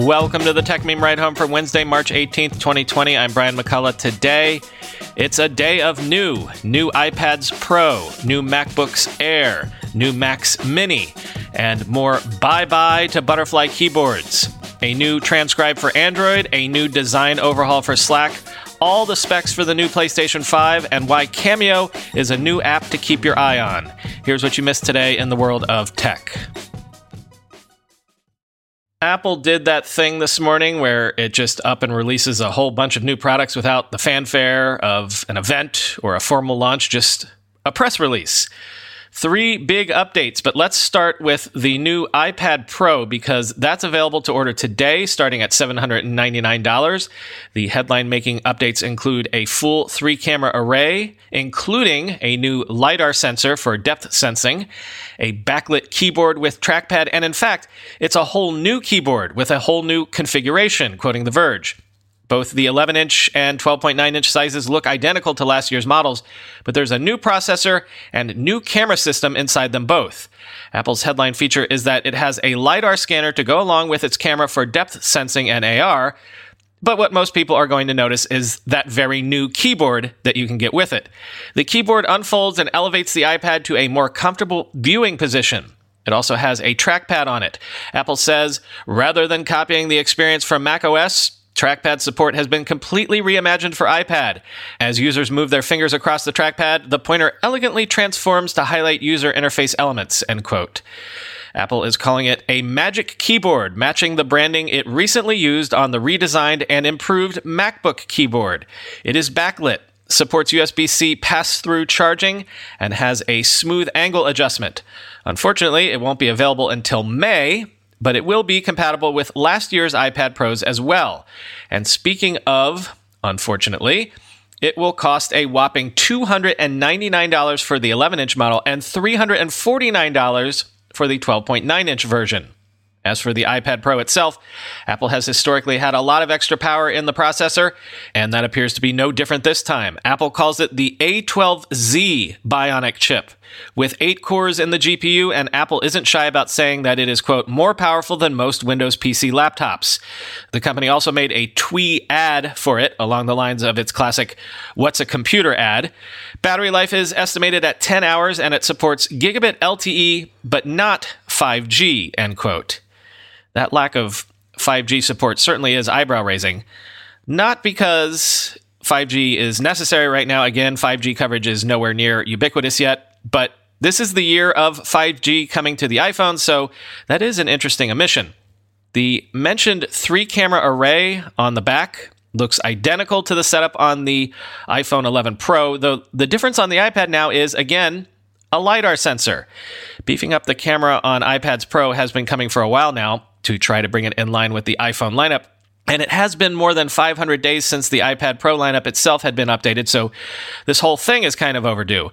Welcome to the Techmeme Ride Home for Wednesday, March 18th, 2020. I'm Brian McCullough. Today, it's a day of new. New iPads Pro, new MacBooks Air, new Macs Mini, and more bye bye to butterfly keyboards. A new transcribe for Android, a new design overhaul for Slack, all the specs for the new PlayStation 5, and why Cameo is a new app to keep your eye on. Here's what you missed today in the world of tech. Apple did that thing this morning where it just up and releases a whole bunch of new products without the fanfare of an event or a formal launch, just a press release. Three big updates, but let's start with the new iPad Pro because that's available to order today, starting at $799. The headline making updates include a full three camera array, including a new LiDAR sensor for depth sensing, a backlit keyboard with trackpad, and in fact, it's a whole new keyboard with a whole new configuration, quoting The Verge. Both the 11 inch and 12.9 inch sizes look identical to last year's models, but there's a new processor and new camera system inside them both. Apple's headline feature is that it has a LiDAR scanner to go along with its camera for depth sensing and AR. But what most people are going to notice is that very new keyboard that you can get with it. The keyboard unfolds and elevates the iPad to a more comfortable viewing position. It also has a trackpad on it. Apple says rather than copying the experience from macOS, Trackpad support has been completely reimagined for iPad. As users move their fingers across the trackpad, the pointer elegantly transforms to highlight user interface elements, end quote. Apple is calling it a magic keyboard, matching the branding it recently used on the redesigned and improved MacBook keyboard. It is backlit, supports USB C pass through charging, and has a smooth angle adjustment. Unfortunately, it won't be available until May, but it will be compatible with last year's iPad Pros as well. And speaking of, unfortunately, it will cost a whopping $299 for the 11 inch model and $349 for the 12.9 inch version. As for the iPad Pro itself, Apple has historically had a lot of extra power in the processor, and that appears to be no different this time. Apple calls it the A12Z Bionic chip. With eight cores in the GPU, and Apple isn't shy about saying that it is, quote, more powerful than most Windows PC laptops. The company also made a twee ad for it along the lines of its classic What's a Computer ad. Battery life is estimated at 10 hours, and it supports gigabit LTE, but not 5G, end quote. That lack of 5G support certainly is eyebrow raising. Not because 5G is necessary right now. Again, 5G coverage is nowhere near ubiquitous yet but this is the year of 5G coming to the iPhone, so that is an interesting omission. The mentioned three camera array on the back looks identical to the setup on the iPhone 11 Pro, though the difference on the iPad now is, again, a LiDAR sensor. Beefing up the camera on iPads Pro has been coming for a while now to try to bring it in line with the iPhone lineup. And it has been more than 500 days since the iPad Pro lineup itself had been updated, so this whole thing is kind of overdue.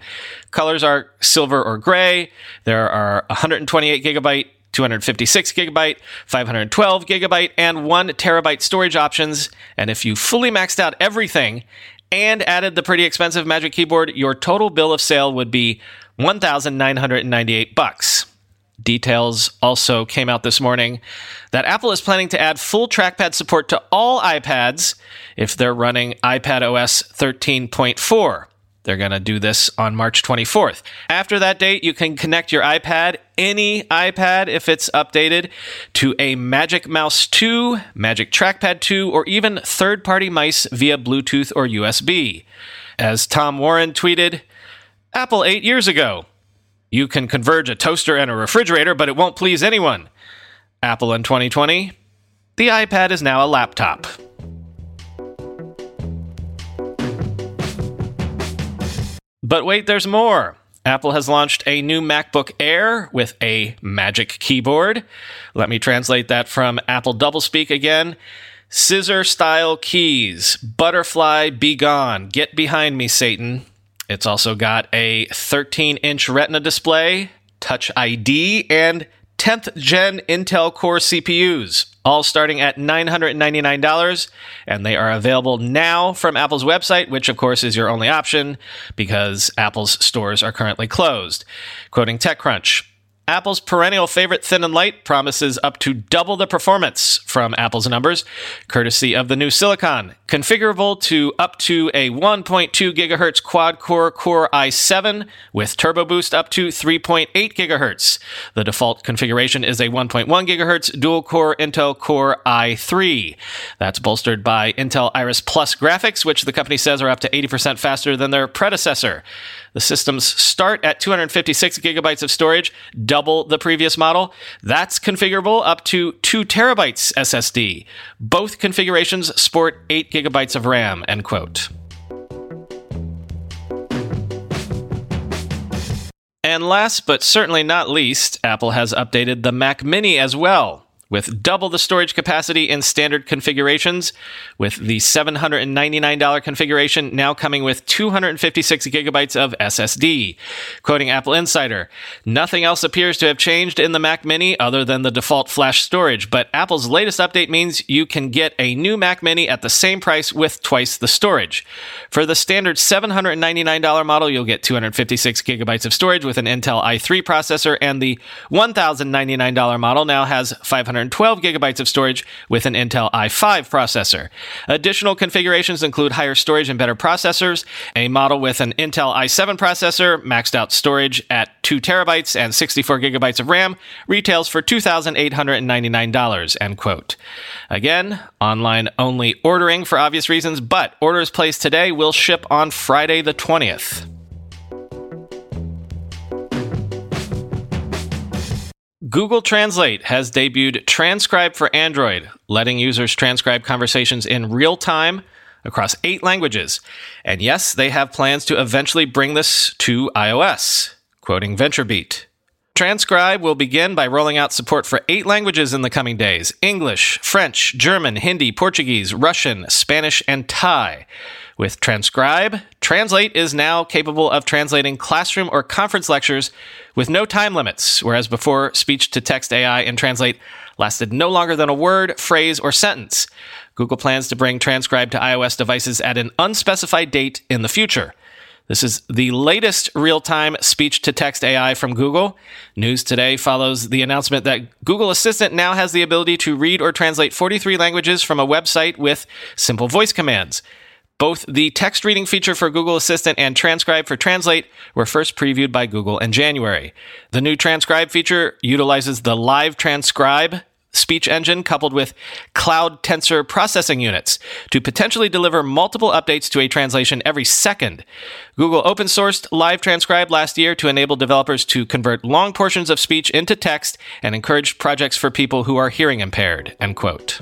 Colors are silver or gray. There are 128 gigabyte 256 gigabyte, 512 gigabyte, and 1 terabyte storage options. And if you fully maxed out everything and added the pretty expensive Magic Keyboard, your total bill of sale would be 1,998 bucks. Details also came out this morning that Apple is planning to add full trackpad support to all iPads if they're running iPad OS 13.4. They're going to do this on March 24th. After that date, you can connect your iPad, any iPad if it's updated, to a Magic Mouse 2, Magic Trackpad 2, or even third party mice via Bluetooth or USB. As Tom Warren tweeted, Apple eight years ago you can converge a toaster and a refrigerator, but it won't please anyone. Apple in 2020, the iPad is now a laptop. But wait, there's more. Apple has launched a new MacBook Air with a magic keyboard. Let me translate that from Apple Doublespeak again. Scissor style keys. Butterfly be gone. Get behind me, Satan. It's also got a 13 inch Retina display, Touch ID, and 10th gen Intel Core CPUs, all starting at $999, and they are available now from Apple's website, which of course is your only option because Apple's stores are currently closed. Quoting TechCrunch, Apple's perennial favorite Thin and Light promises up to double the performance from Apple's numbers, courtesy of the new silicon, configurable to up to a 1.2 gigahertz quad core Core i7 with turbo boost up to 3.8 gigahertz. The default configuration is a 1.1 gigahertz dual core Intel Core i3. That's bolstered by Intel Iris Plus graphics, which the company says are up to 80% faster than their predecessor. The systems start at 256 gigabytes of storage, double the previous model. That's configurable up to 2 terabytes SSD. Both configurations sport 8 gigabytes of RAM, end quote. And last but certainly not least, Apple has updated the Mac Mini as well with double the storage capacity in standard configurations, with the $799 configuration now coming with 256 gigabytes of SSD. Quoting Apple Insider, nothing else appears to have changed in the Mac Mini other than the default flash storage, but Apple's latest update means you can get a new Mac Mini at the same price with twice the storage. For the standard $799 model, you'll get 256 gigabytes of storage with an Intel i3 processor, and the $1,099 model now has 500 512 gigabytes of storage with an Intel i5 processor. Additional configurations include higher storage and better processors, a model with an Intel i7 processor, maxed out storage at 2 terabytes and 64 gigabytes of RAM, retails for $2,899, end quote. Again, online only ordering for obvious reasons, but orders placed today will ship on Friday the 20th. Google Translate has debuted Transcribe for Android, letting users transcribe conversations in real time across eight languages. And yes, they have plans to eventually bring this to iOS. Quoting VentureBeat. Transcribe will begin by rolling out support for eight languages in the coming days English, French, German, Hindi, Portuguese, Russian, Spanish, and Thai. With Transcribe, Translate is now capable of translating classroom or conference lectures with no time limits, whereas before, speech to text AI and Translate lasted no longer than a word, phrase, or sentence. Google plans to bring Transcribe to iOS devices at an unspecified date in the future. This is the latest real time speech to text AI from Google. News today follows the announcement that Google Assistant now has the ability to read or translate 43 languages from a website with simple voice commands. Both the text reading feature for Google Assistant and Transcribe for Translate were first previewed by Google in January. The new Transcribe feature utilizes the Live Transcribe speech engine coupled with cloud tensor processing units to potentially deliver multiple updates to a translation every second. Google open sourced Live Transcribe last year to enable developers to convert long portions of speech into text and encouraged projects for people who are hearing impaired. End quote.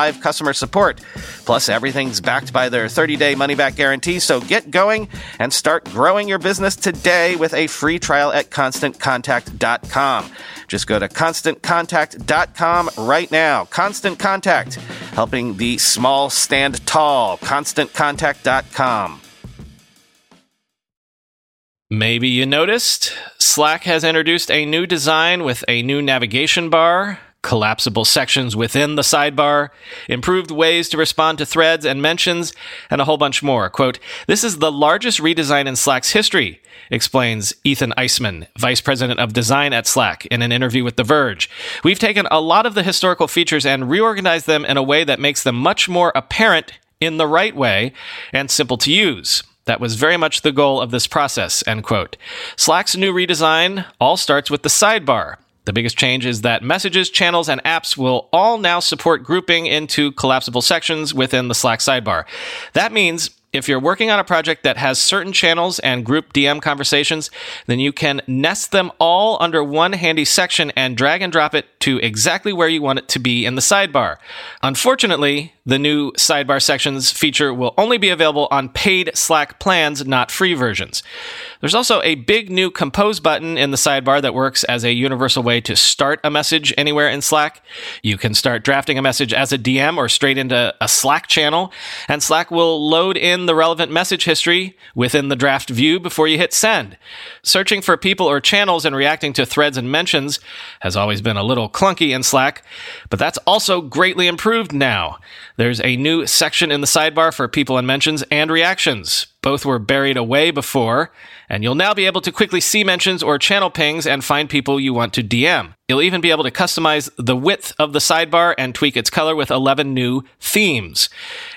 live customer support. Plus, everything's backed by their 30 day money back guarantee, so get going and start growing your business today with a free trial at constantcontact.com. Just go to constantcontact.com right now. Constant Contact, helping the small stand tall. ConstantContact.com. Maybe you noticed Slack has introduced a new design with a new navigation bar, collapsible sections within the sidebar, improved ways to respond to threads and mentions, and a whole bunch more. Quote, This is the largest redesign in Slack's history, explains Ethan Eismann, Vice President of Design at Slack, in an interview with The Verge. We've taken a lot of the historical features and reorganized them in a way that makes them much more apparent in the right way and simple to use. That was very much the goal of this process, end quote. Slack's new redesign all starts with the sidebar. The biggest change is that messages, channels, and apps will all now support grouping into collapsible sections within the Slack sidebar. That means if you're working on a project that has certain channels and group DM conversations, then you can nest them all under one handy section and drag and drop it to exactly where you want it to be in the sidebar. Unfortunately, the new sidebar sections feature will only be available on paid Slack plans, not free versions. There's also a big new compose button in the sidebar that works as a universal way to start a message anywhere in Slack. You can start drafting a message as a DM or straight into a Slack channel, and Slack will load in the relevant message history within the draft view before you hit send. Searching for people or channels and reacting to threads and mentions has always been a little clunky in Slack, but that's also greatly improved now. There's a new section in the sidebar for people and mentions and reactions. Both were buried away before, and you'll now be able to quickly see mentions or channel pings and find people you want to DM. You'll even be able to customize the width of the sidebar and tweak its color with 11 new themes.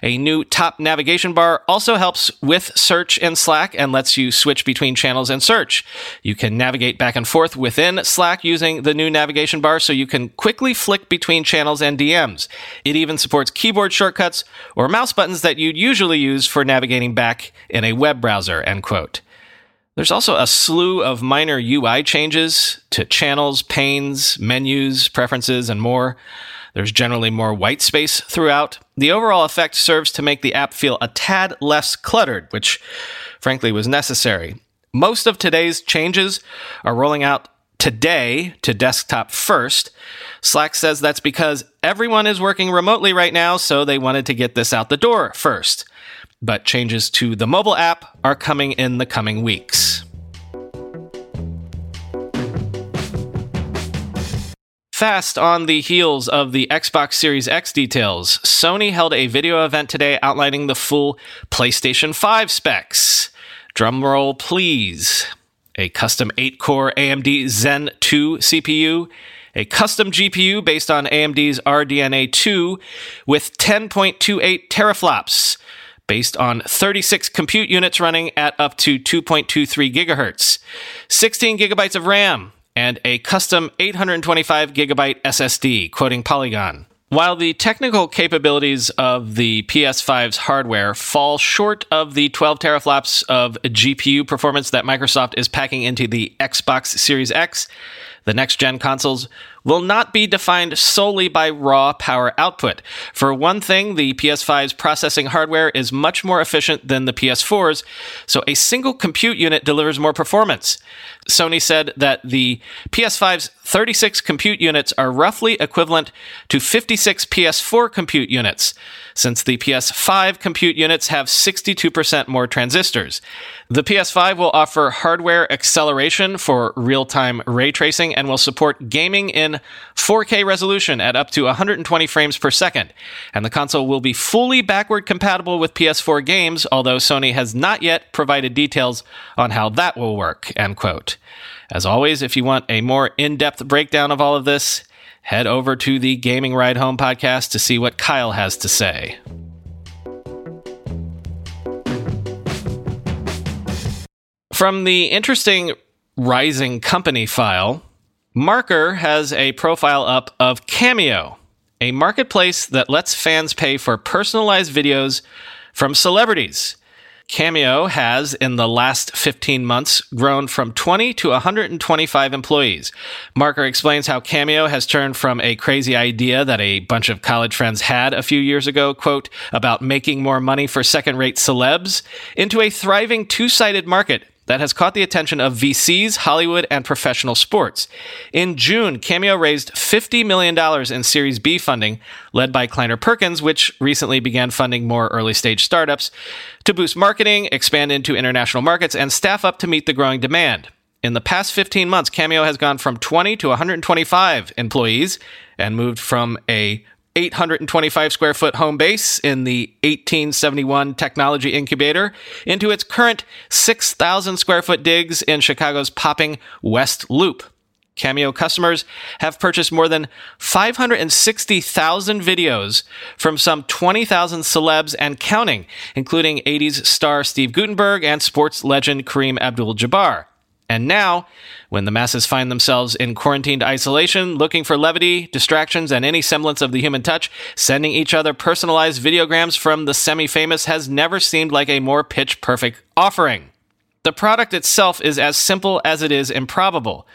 A new top navigation bar also helps with search in Slack and lets you switch between channels and search. You can navigate back and forth within Slack using the new navigation bar so you can quickly flick between channels and DMs. It even supports keyboard shortcuts or mouse buttons that you'd usually use for navigating back in a web browser, end quote. There's also a slew of minor UI changes to channels, panes, menus, preferences, and more. There's generally more white space throughout. The overall effect serves to make the app feel a tad less cluttered, which frankly was necessary. Most of today's changes are rolling out today to desktop first. Slack says that's because everyone is working remotely right now, so they wanted to get this out the door first but changes to the mobile app are coming in the coming weeks. Fast on the heels of the Xbox Series X details, Sony held a video event today outlining the full PlayStation 5 specs. Drumroll, please. A custom 8 core AMD Zen 2 CPU, a custom GPU based on AMD's RDNA 2 with 10.28 teraflops, based on 36 compute units running at up to 2.23 gigahertz, 16 gigabytes of RAM, and a custom 825 gigabyte SSD, quoting Polygon. While the technical capabilities of the PS5's hardware fall short of the 12 teraflops of GPU performance that Microsoft is packing into the Xbox Series X, the next gen consoles will not be defined solely by raw power output. For one thing, the PS5's processing hardware is much more efficient than the PS4's, so a single compute unit delivers more performance. Sony said that the PS5's 36 compute units are roughly equivalent to 56 PS4 compute units, since the PS5 compute units have 62% more transistors. The PS5 will offer hardware acceleration for real time ray tracing and will support gaming in 4K resolution at up to 120 frames per second. And the console will be fully backward compatible with PS4 games, although Sony has not yet provided details on how that will work. End quote. As always, if you want a more in depth breakdown of all of this, head over to the Gaming Ride Home podcast to see what Kyle has to say. From the interesting Rising Company file, Marker has a profile up of Cameo, a marketplace that lets fans pay for personalized videos from celebrities. Cameo has, in the last 15 months, grown from 20 to 125 employees. Marker explains how Cameo has turned from a crazy idea that a bunch of college friends had a few years ago, quote, about making more money for second rate celebs, into a thriving two sided market that has caught the attention of VCs, Hollywood, and professional sports. In June, Cameo raised $50 million in Series B funding, led by Kleiner Perkins, which recently began funding more early stage startups to boost marketing, expand into international markets, and staff up to meet the growing demand. In the past 15 months, Cameo has gone from 20 to 125 employees and moved from a 825 square foot home base in the 1871 Technology Incubator into its current 6,000 square foot digs in Chicago's popping West Loop. Cameo customers have purchased more than 560,000 videos from some 20,000 celebs and counting, including 80s star Steve Guttenberg and sports legend Kareem Abdul Jabbar. And now, when the masses find themselves in quarantined isolation, looking for levity, distractions, and any semblance of the human touch, sending each other personalized videograms from the semi famous has never seemed like a more pitch perfect offering. The product itself is as simple as it is improbable.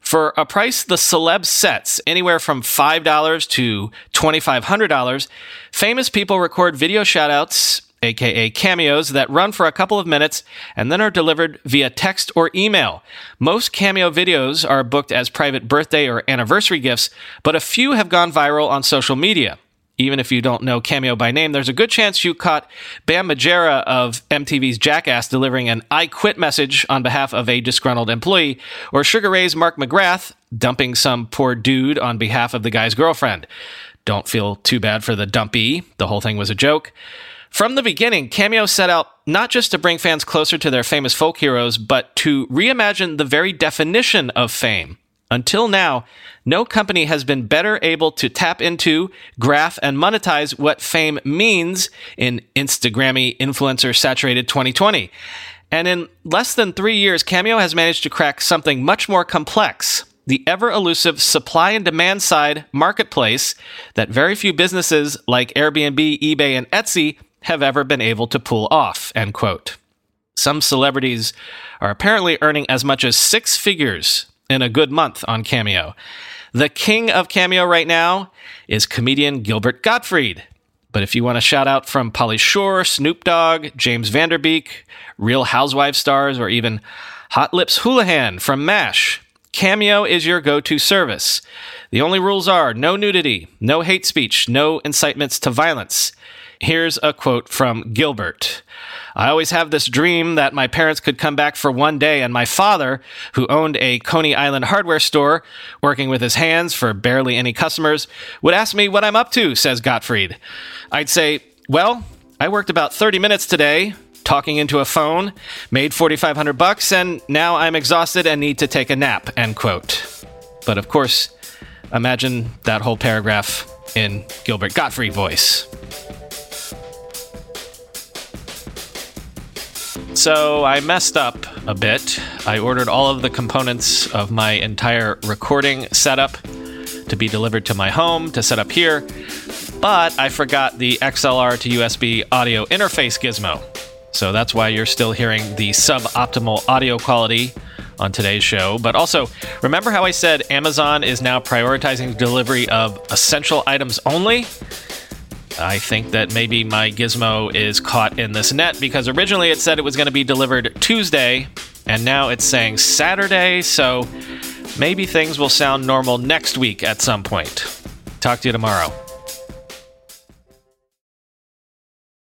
For a price the celeb sets, anywhere from $5 to $2,500, famous people record video shoutouts aka cameos, that run for a couple of minutes and then are delivered via text or email. Most cameo videos are booked as private birthday or anniversary gifts, but a few have gone viral on social media. Even if you don't know Cameo by name, there's a good chance you caught Bam Margera of MTV's Jackass delivering an I quit message on behalf of a disgruntled employee, or Sugar Ray's Mark McGrath dumping some poor dude on behalf of the guy's girlfriend. Don't feel too bad for the dumpy, the whole thing was a joke. From the beginning, Cameo set out not just to bring fans closer to their famous folk heroes, but to reimagine the very definition of fame. Until now, no company has been better able to tap into, graph, and monetize what fame means in Instagrammy influencer saturated 2020. And in less than three years, Cameo has managed to crack something much more complex the ever elusive supply and demand side marketplace that very few businesses like Airbnb, eBay, and Etsy have ever been able to pull off, end quote. Some celebrities are apparently earning as much as six figures in a good month on Cameo. The king of Cameo right now is comedian Gilbert Gottfried. But if you want a shout out from Pauly Shore, Snoop Dogg, James Van Der Beek, Real Housewives stars, or even Hot Lips Houlihan from MASH, Cameo is your go to service. The only rules are no nudity, no hate speech, no incitements to violence. Here's a quote from Gilbert. I always have this dream that my parents could come back for one day and my father, who owned a Coney Island hardware store, working with his hands for barely any customers, would ask me what I'm up to, says Gottfried. I'd say, well, I worked about 30 minutes today, talking into a phone, made 4500 bucks, and now I'm exhausted and need to take a nap, end quote. But of course, imagine that whole paragraph in Gilbert Gottfried voice. So I messed up a bit. I ordered all of the components of my entire recording setup to be delivered to my home to set up here, but I forgot the XLR to USB audio interface gizmo. So that's why you're still hearing the suboptimal audio quality on today's show. But also, remember how I said Amazon is now prioritizing delivery of essential items only? I think that maybe my gizmo is caught in this net because originally it said it was going to be delivered Tuesday, and now it's saying Saturday, so maybe things will sound normal next week at some point. Talk to you tomorrow.